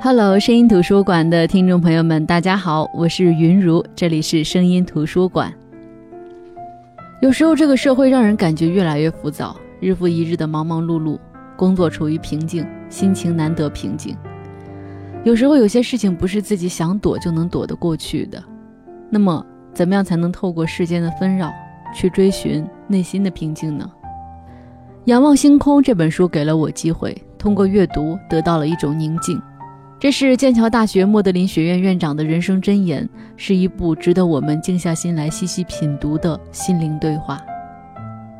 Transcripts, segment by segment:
Hello，声音图书馆的听众朋友们，大家好，我是云如，这里是声音图书馆。有时候这个社会让人感觉越来越浮躁，日复一日的忙忙碌碌，工作处于平静，心情难得平静。有时候有些事情不是自己想躲就能躲得过去的，那么怎么样才能透过世间的纷扰，去追寻内心的平静呢？仰望星空这本书给了我机会，通过阅读得到了一种宁静。这是剑桥大学莫德林学院院长的人生箴言，是一部值得我们静下心来细细品读的心灵对话。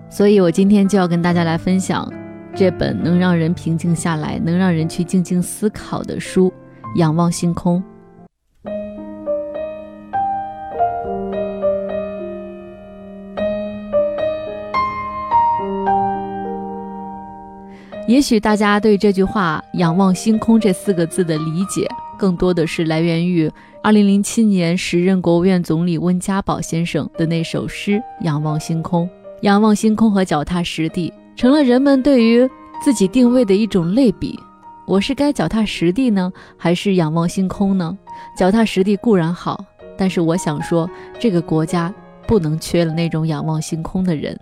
所以，我今天就要跟大家来分享这本能让人平静下来、能让人去静静思考的书《仰望星空》。也许大家对这句话“仰望星空”这四个字的理解，更多的是来源于2007年时任国务院总理温家宝先生的那首诗《仰望星空》。仰望星空和脚踏实地，成了人们对于自己定位的一种类比。我是该脚踏实地呢，还是仰望星空呢？脚踏实地固然好，但是我想说，这个国家不能缺了那种仰望星空的人。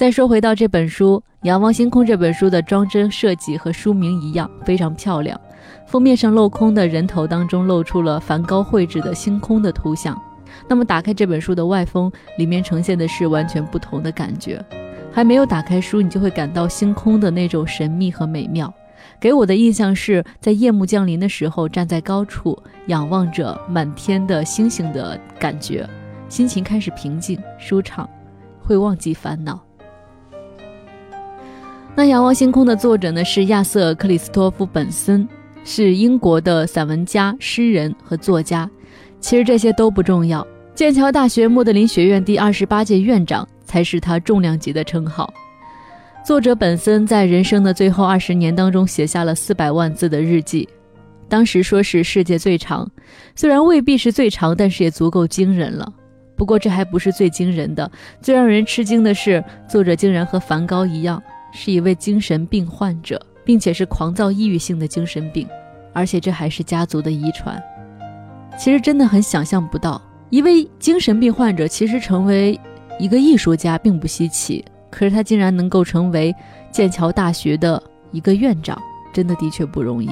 再说回到这本书《仰望星空》这本书的装帧设计和书名一样，非常漂亮。封面上镂空的人头当中露出了梵高绘制的星空的图像。那么打开这本书的外封，里面呈现的是完全不同的感觉。还没有打开书，你就会感到星空的那种神秘和美妙。给我的印象是在夜幕降临的时候，站在高处仰望着满天的星星的感觉，心情开始平静舒畅，会忘记烦恼。那《仰望星空》的作者呢是亚瑟·克里斯托夫·本森，是英国的散文家、诗人和作家。其实这些都不重要，剑桥大学莫德林学院第二十八届院长才是他重量级的称号。作者本森在人生的最后二十年当中写下了四百万字的日记，当时说是世界最长，虽然未必是最长，但是也足够惊人了。不过这还不是最惊人的，最让人吃惊的是，作者竟然和梵高一样。是一位精神病患者，并且是狂躁抑郁性的精神病，而且这还是家族的遗传。其实真的很想象不到，一位精神病患者其实成为一个艺术家并不稀奇，可是他竟然能够成为剑桥大学的一个院长，真的的确不容易。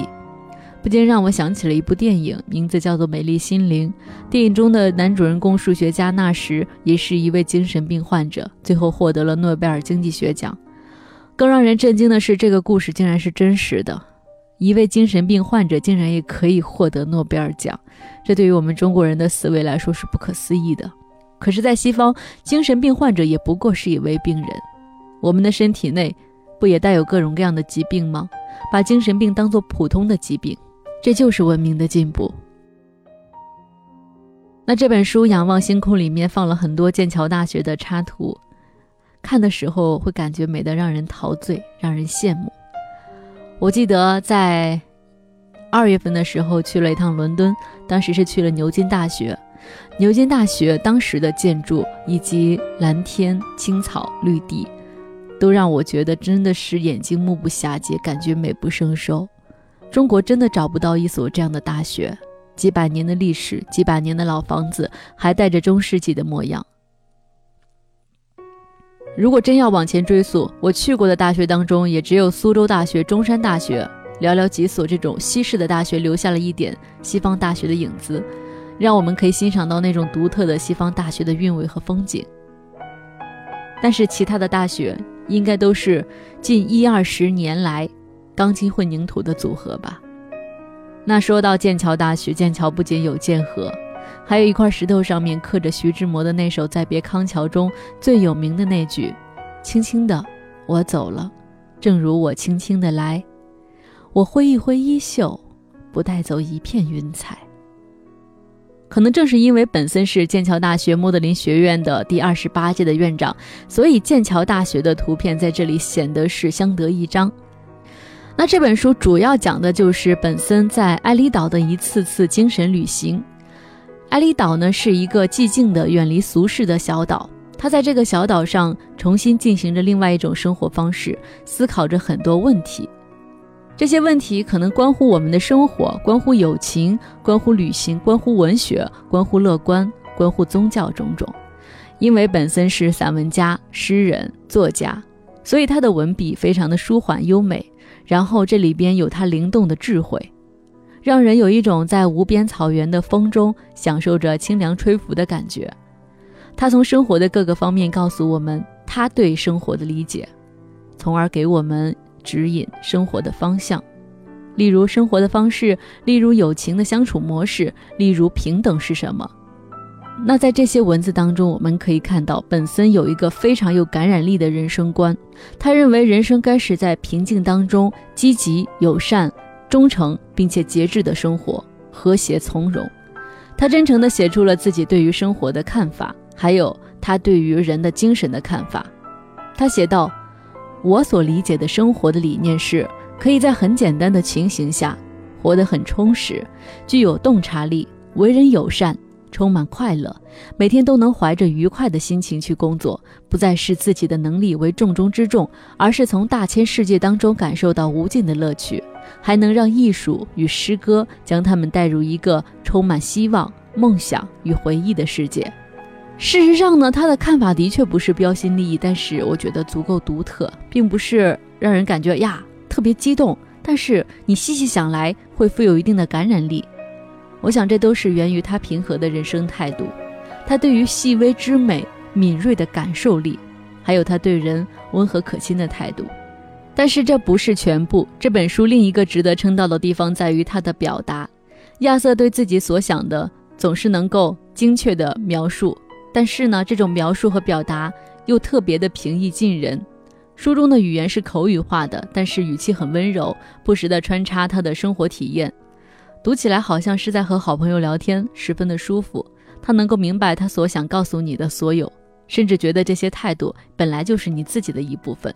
不禁让我想起了一部电影，名字叫做《美丽心灵》。电影中的男主人公数学家纳什也是一位精神病患者，最后获得了诺贝尔经济学奖。更让人震惊的是，这个故事竟然是真实的。一位精神病患者竟然也可以获得诺贝尔奖，这对于我们中国人的思维来说是不可思议的。可是，在西方，精神病患者也不过是一位病人。我们的身体内不也带有各种各样的疾病吗？把精神病当作普通的疾病，这就是文明的进步。那这本书《仰望星空》里面放了很多剑桥大学的插图。看的时候会感觉美得让人陶醉，让人羡慕。我记得在二月份的时候去了一趟伦敦，当时是去了牛津大学。牛津大学当时的建筑以及蓝天、青草、绿地，都让我觉得真的是眼睛目不暇接，感觉美不胜收。中国真的找不到一所这样的大学，几百年的历史，几百年的老房子，还带着中世纪的模样。如果真要往前追溯，我去过的大学当中，也只有苏州大学、中山大学，寥寥几所这种西式的大学留下了一点西方大学的影子，让我们可以欣赏到那种独特的西方大学的韵味和风景。但是其他的大学应该都是近一二十年来钢筋混凝土的组合吧？那说到剑桥大学，剑桥不仅有剑河。还有一块石头上面刻着徐志摩的那首《再别康桥》中最有名的那句：“轻轻的，我走了，正如我轻轻的来，我挥一挥衣袖，不带走一片云彩。”可能正是因为本森是剑桥大学莫德林学院的第二十八届的院长，所以剑桥大学的图片在这里显得是相得益彰。那这本书主要讲的就是本森在爱丽岛的一次次精神旅行。艾丽岛呢是一个寂静的、远离俗世的小岛。他在这个小岛上重新进行着另外一种生活方式，思考着很多问题。这些问题可能关乎我们的生活，关乎友情，关乎旅行，关乎文学，关乎乐观，关乎宗教种种。因为本身是散文家、诗人、作家，所以他的文笔非常的舒缓优美。然后这里边有他灵动的智慧，让人有一种在无边草原的风中享受着清凉吹拂的感觉。他从生活的各个方面告诉我们他对生活的理解，从而给我们指引生活的方向。例如生活的方式，例如友情的相处模式，例如平等是什么。那在这些文字当中，我们可以看到本森有一个非常有感染力的人生观。他认为人生该是在平静当中，积极、友善、忠诚，并且节制的生活，和谐从容。他真诚地写出了自己对于生活的看法，还有他对于人的精神的看法。他写道：“我所理解的生活的理念是，可以在很简单的情形下，活得很充实，具有洞察力，为人友善。”充满快乐，每天都能怀着愉快的心情去工作，不再视自己的能力为重中之重，而是从大千世界当中感受到无尽的乐趣，还能让艺术与诗歌将他们带入一个充满希望、梦想与回忆的世界。事实上呢，他的看法的确不是标新立异，但是我觉得足够独特，并不是让人感觉呀特别激动，但是你细细想来，会富有一定的感染力。我想，这都是源于他平和的人生态度，他对于细微之美敏锐的感受力，还有他对人温和可亲的态度。但是这不是全部。这本书另一个值得称道的地方在于他的表达。亚瑟对自己所想的总是能够精确的描述，但是呢，这种描述和表达又特别的平易近人。书中的语言是口语化的，但是语气很温柔，不时的穿插他的生活体验。读起来好像是在和好朋友聊天，十分的舒服。他能够明白他所想告诉你的所有，甚至觉得这些态度本来就是你自己的一部分。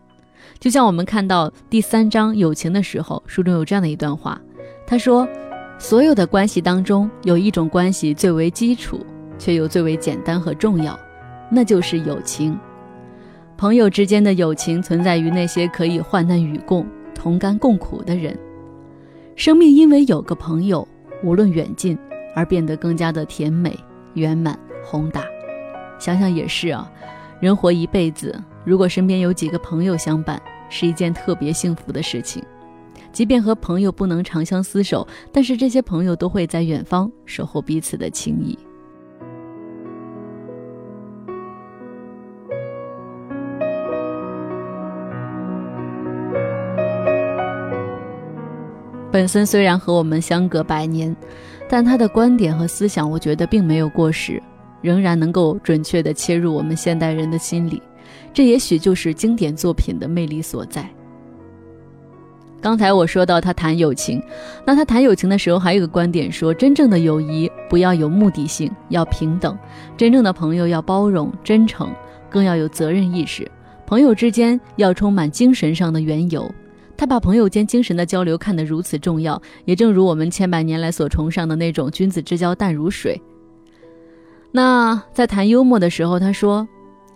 就像我们看到第三章友情的时候，书中有这样的一段话：他说，所有的关系当中有一种关系最为基础，却又最为简单和重要，那就是友情。朋友之间的友情存在于那些可以患难与共、同甘共苦的人。生命因为有个朋友，无论远近，而变得更加的甜美、圆满、宏大。想想也是啊，人活一辈子，如果身边有几个朋友相伴，是一件特别幸福的事情。即便和朋友不能长相厮守，但是这些朋友都会在远方守候彼此的情谊。本森虽然和我们相隔百年，但他的观点和思想，我觉得并没有过时，仍然能够准确地切入我们现代人的心里。这也许就是经典作品的魅力所在。刚才我说到他谈友情，那他谈友情的时候，还有个观点说，真正的友谊不要有目的性，要平等；真正的朋友要包容、真诚，更要有责任意识。朋友之间要充满精神上的缘由。他把朋友间精神的交流看得如此重要，也正如我们千百年来所崇尚的那种君子之交淡如水。那在谈幽默的时候，他说，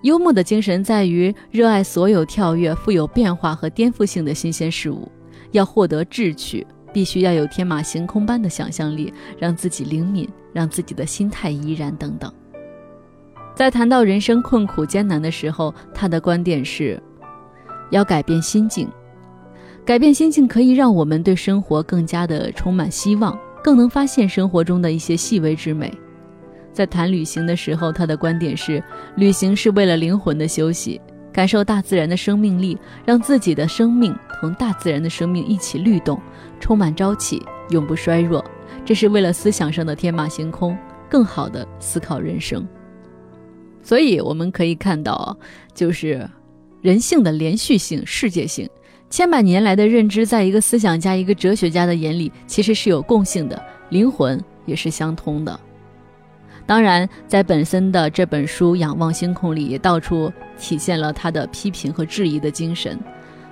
幽默的精神在于热爱所有跳跃、富有变化和颠覆性的新鲜事物。要获得智趣，必须要有天马行空般的想象力，让自己灵敏，让自己的心态怡然等等。在谈到人生困苦艰难的时候，他的观点是，要改变心境。改变心境可以让我们对生活更加的充满希望，更能发现生活中的一些细微之美。在谈旅行的时候，他的观点是：旅行是为了灵魂的休息，感受大自然的生命力，让自己的生命同大自然的生命一起律动，充满朝气，永不衰弱。这是为了思想上的天马行空，更好的思考人生。所以我们可以看到，就是人性的连续性、世界性。千百年来的认知，在一个思想家、一个哲学家的眼里，其实是有共性的，灵魂也是相通的。当然，在本森的这本书《仰望星空》里，也到处体现了他的批评和质疑的精神。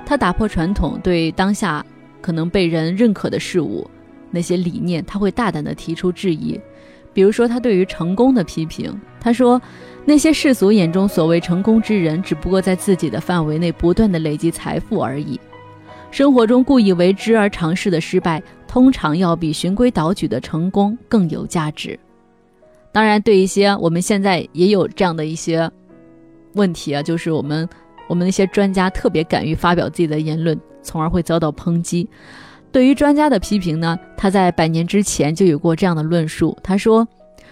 他打破传统，对当下可能被人认可的事物、那些理念，他会大胆地提出质疑。比如说，他对于成功的批评，他说。那些世俗眼中所谓成功之人，只不过在自己的范围内不断的累积财富而已。生活中故意为之而尝试的失败，通常要比循规蹈矩的成功更有价值。当然，对一些我们现在也有这样的一些问题啊，就是我们我们那些专家特别敢于发表自己的言论，从而会遭到抨击。对于专家的批评呢，他在百年之前就有过这样的论述。他说：“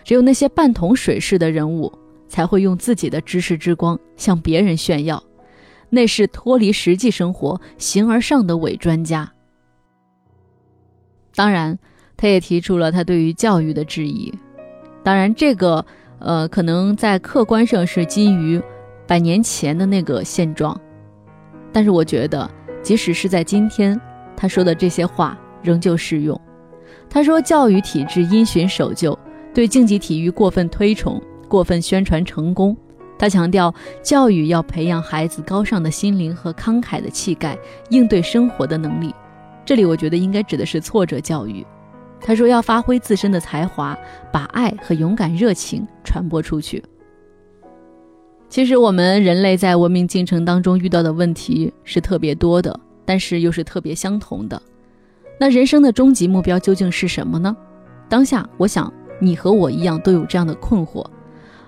只有那些半桶水式的人物，才会用自己的知识之光向别人炫耀。”那是脱离实际生活、形而上的伪专家。当然，他也提出了他对于教育的质疑。当然，这个呃，可能在客观上是基于百年前的那个现状，但是我觉得，即使是在今天，他说的这些话仍旧适用。他说，教育体制因循守旧，对竞技体育过分推崇，过分宣传成功。他强调，教育要培养孩子高尚的心灵和慷慨的气概，应对生活的能力。这里我觉得应该指的是挫折教育。他说要发挥自身的才华，把爱和勇敢热情传播出去。其实我们人类在文明进程当中遇到的问题是特别多的，但是又是特别相同的。那人生的终极目标究竟是什么呢？当下，我想你和我一样都有这样的困惑。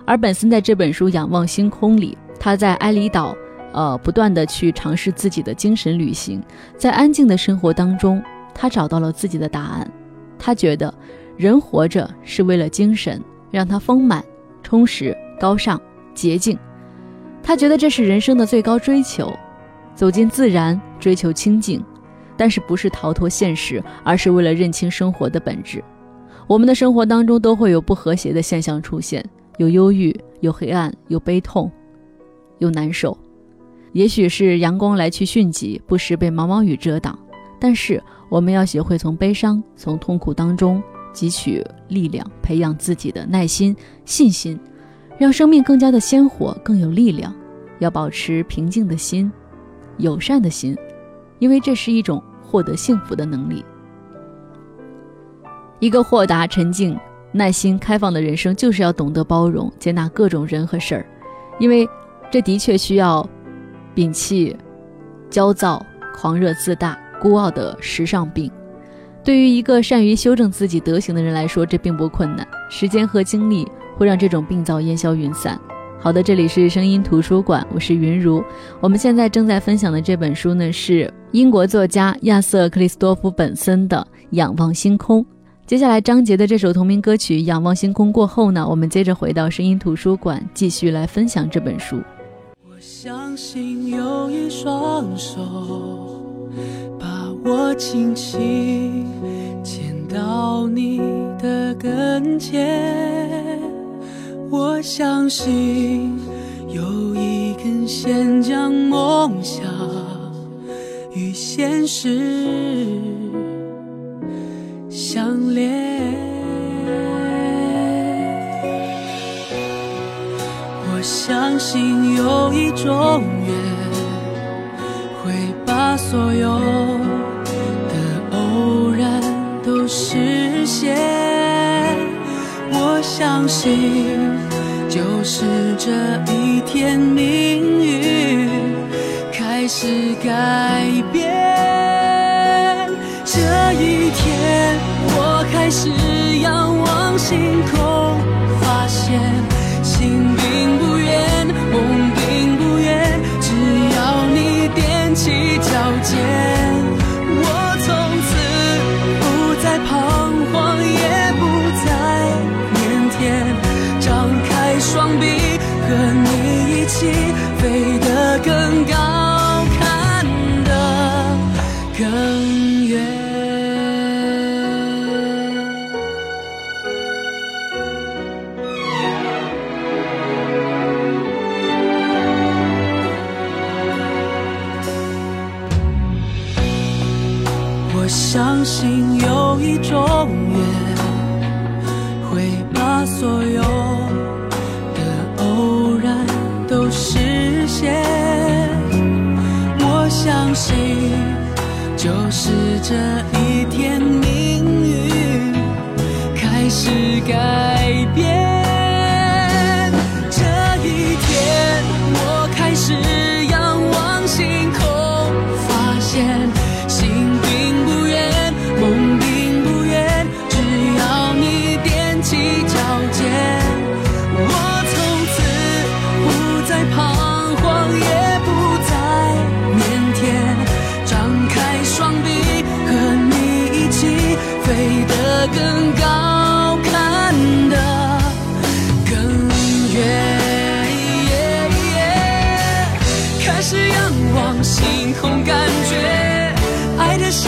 而本森在这本书《仰望星空》里，他在埃里岛，呃，不断的去尝试自己的精神旅行，在安静的生活当中，他找到了自己的答案。他觉得，人活着是为了精神，让他丰满、充实、高尚、洁净。他觉得这是人生的最高追求，走进自然，追求清净，但是不是逃脱现实，而是为了认清生活的本质。我们的生活当中都会有不和谐的现象出现。有忧郁，有黑暗，有悲痛，有难受。也许是阳光来去迅疾，不时被毛毛雨遮挡。但是我们要学会从悲伤、从痛苦当中汲取力量，培养自己的耐心、信心，让生命更加的鲜活、更有力量。要保持平静的心、友善的心，因为这是一种获得幸福的能力。一个豁达、沉静。耐心、开放的人生就是要懂得包容、接纳各种人和事儿，因为这的确需要摒弃焦躁、狂热、自大、孤傲的时尚病。对于一个善于修正自己德行的人来说，这并不困难。时间和精力会让这种病灶烟消云散。好的，这里是声音图书馆，我是云如。我们现在正在分享的这本书呢，是英国作家亚瑟·克里斯多夫·本森的《仰望星空》。接下来张杰的这首同名歌曲《仰望星空》过后呢，我们接着回到声音图书馆，继续来分享这本书。我相信有一双手我轻轻牵到你的跟前，我相信有一根线将梦想与现实。相连，我相信有一种缘会把所有相信就是这一天，命运开始改变。这一天。我开始仰望星空，心，就是这一天，命运开始改更高，看得更远。开始仰望星空，感觉爱的时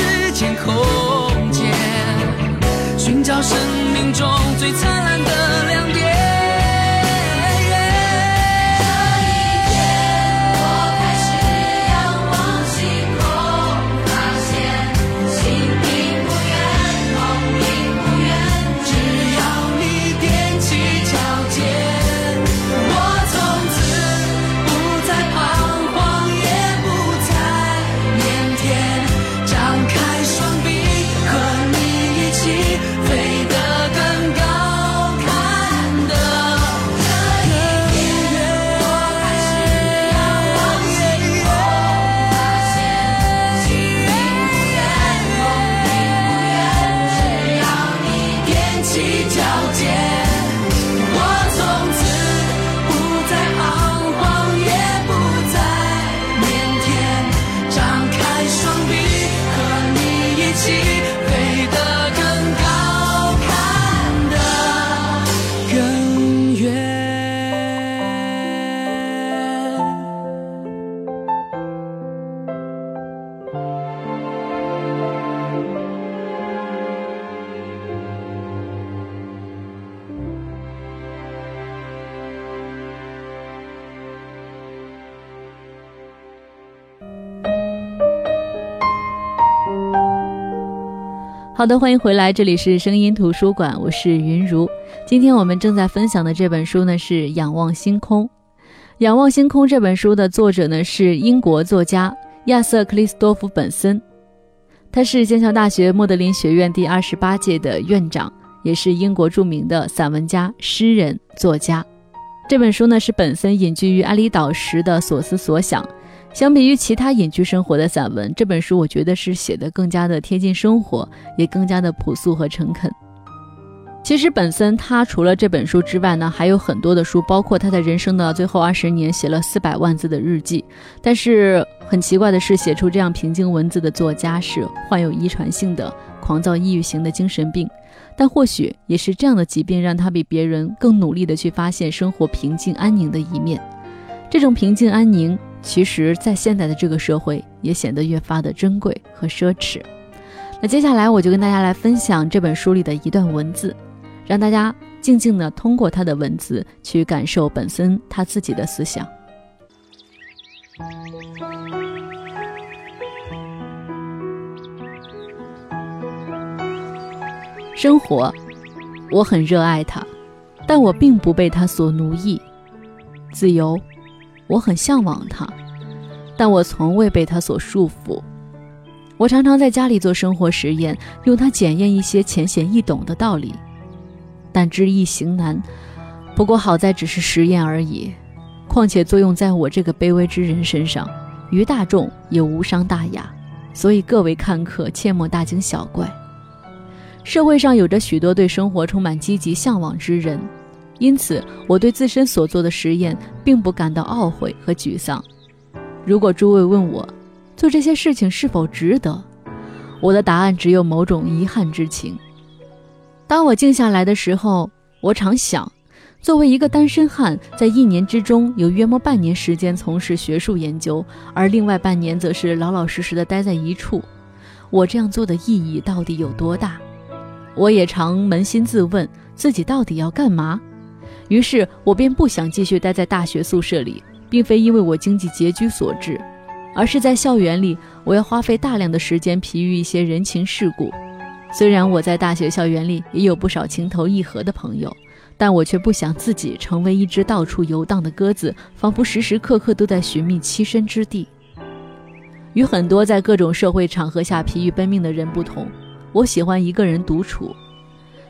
一条街好的，欢迎回来，这里是声音图书馆，我是云如。今天我们正在分享的这本书呢是《仰望星空》。《仰望星空》这本书的作者呢是英国作家亚瑟·克里斯多夫·本森，他是剑桥大学莫德林学院第二十八届的院长，也是英国著名的散文家、诗人、作家。这本书呢是本森隐居于阿里岛时的所思所想。相比于其他隐居生活的散文，这本书我觉得是写的更加的贴近生活，也更加的朴素和诚恳。其实本森他除了这本书之外呢，还有很多的书，包括他在人生的最后二十年写了四百万字的日记。但是很奇怪的是，写出这样平静文字的作家是患有遗传性的狂躁抑郁型的精神病。但或许也是这样的疾病，让他比别人更努力的去发现生活平静安宁的一面。这种平静安宁。其实，在现代的这个社会，也显得越发的珍贵和奢侈。那接下来，我就跟大家来分享这本书里的一段文字，让大家静静的通过他的文字去感受本森他自己的思想。生活，我很热爱它，但我并不被它所奴役。自由。我很向往它，但我从未被它所束缚。我常常在家里做生活实验，用它检验一些浅显易懂的道理，但知易行难。不过好在只是实验而已，况且作用在我这个卑微之人身上，于大众也无伤大雅。所以各位看客切莫大惊小怪。社会上有着许多对生活充满积极向往之人。因此，我对自身所做的实验并不感到懊悔和沮丧。如果诸位问我做这些事情是否值得，我的答案只有某种遗憾之情。当我静下来的时候，我常想，作为一个单身汉，在一年之中有约莫半年时间从事学术研究，而另外半年则是老老实实的待在一处，我这样做的意义到底有多大？我也常扪心自问，自己到底要干嘛？于是我便不想继续待在大学宿舍里，并非因为我经济拮据所致，而是在校园里，我要花费大量的时间疲于一些人情世故。虽然我在大学校园里也有不少情投意合的朋友，但我却不想自己成为一只到处游荡的鸽子，仿佛时时刻刻都在寻觅栖身之地。与很多在各种社会场合下疲于奔命的人不同，我喜欢一个人独处。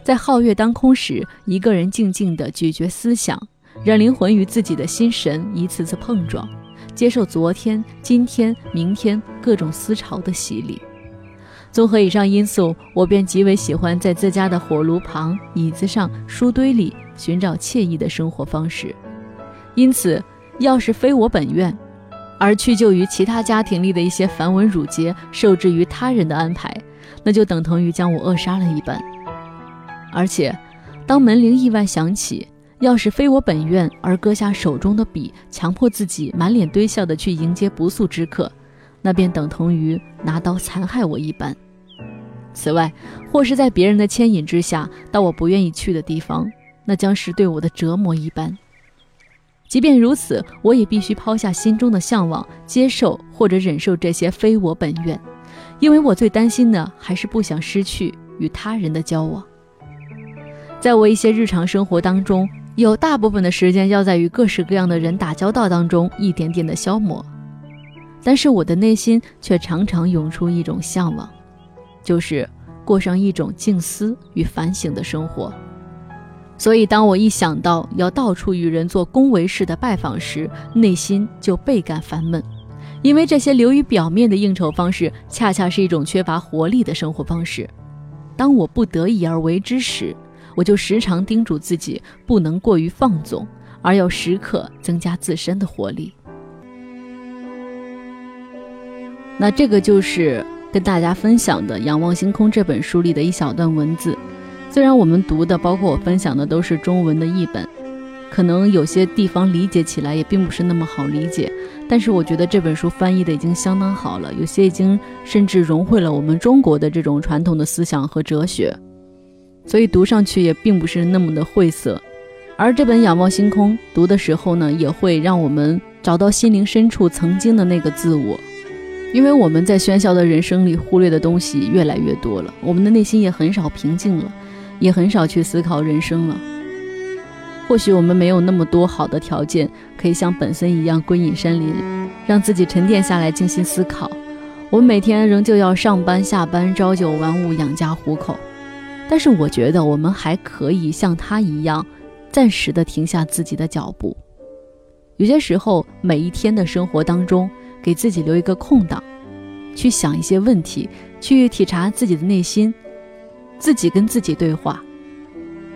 在皓月当空时，一个人静静地咀嚼思想，让灵魂与自己的心神一次次碰撞，接受昨天、今天、明天各种思潮的洗礼。综合以上因素，我便极为喜欢在自家的火炉旁、椅子上、书堆里寻找惬意的生活方式。因此，要是非我本愿，而屈就于其他家庭里的一些繁文缛节，受制于他人的安排。那就等同于将我扼杀了一般。而且，当门铃意外响起，要是非我本愿而割下手中的笔，强迫自己满脸堆笑的去迎接不速之客，那便等同于拿刀残害我一般。此外，或是在别人的牵引之下到我不愿意去的地方，那将是对我的折磨一般。即便如此，我也必须抛下心中的向往，接受或者忍受这些非我本愿，因为我最担心的还是不想失去与他人的交往。在我一些日常生活当中，有大部分的时间要在与各式各样的人打交道当中一点点的消磨，但是我的内心却常常涌出一种向往，就是过上一种静思与反省的生活。所以，当我一想到要到处与人做恭维式的拜访时，内心就倍感烦闷，因为这些流于表面的应酬方式，恰恰是一种缺乏活力的生活方式。当我不得已而为之时，我就时常叮嘱自己不能过于放纵，而要时刻增加自身的活力。那这个就是跟大家分享的《仰望星空》这本书里的一小段文字。虽然我们读的，包括我分享的，都是中文的译本，可能有些地方理解起来也并不是那么好理解，但是我觉得这本书翻译的已经相当好了，有些已经甚至融汇了我们中国的这种传统的思想和哲学，所以读上去也并不是那么的晦涩。而这本《仰望星空》读的时候呢，也会让我们找到心灵深处曾经的那个自我，因为我们在喧嚣的人生里忽略的东西越来越多了，我们的内心也很少平静了。也很少去思考人生了。或许我们没有那么多好的条件，可以像本森一样归隐山林，让自己沉淀下来静心思考。我们每天仍旧要上班下班，朝九晚五养家糊口。但是我觉得我们还可以像他一样，暂时的停下自己的脚步。有些时候，每一天的生活当中，给自己留一个空档，去想一些问题，去体察自己的内心。自己跟自己对话，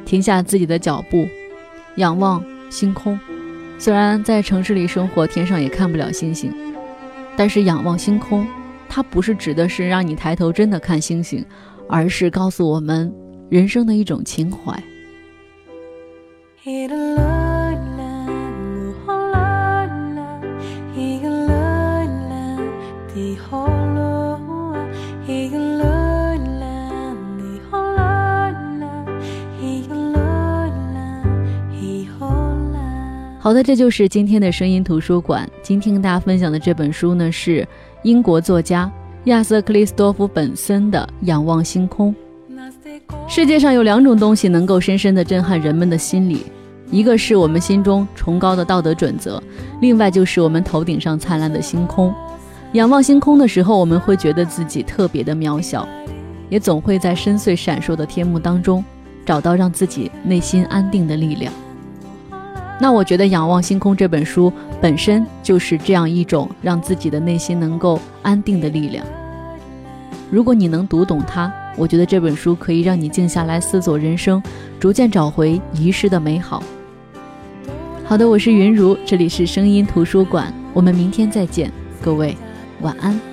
停下自己的脚步，仰望星空。虽然在城市里生活，天上也看不了星星，但是仰望星空，它不是指的是让你抬头真的看星星，而是告诉我们人生的一种情怀。好的，这就是今天的声音图书馆。今天跟大家分享的这本书呢，是英国作家亚瑟·克里斯多夫·本森的《仰望星空》。世界上有两种东西能够深深地震撼人们的心理，一个是我们心中崇高的道德准则，另外就是我们头顶上灿烂的星空。仰望星空的时候，我们会觉得自己特别的渺小，也总会在深邃闪烁的天幕当中，找到让自己内心安定的力量。那我觉得《仰望星空》这本书本身就是这样一种让自己的内心能够安定的力量。如果你能读懂它，我觉得这本书可以让你静下来思索人生，逐渐找回遗失的美好。好的，我是云如，这里是声音图书馆，我们明天再见，各位晚安。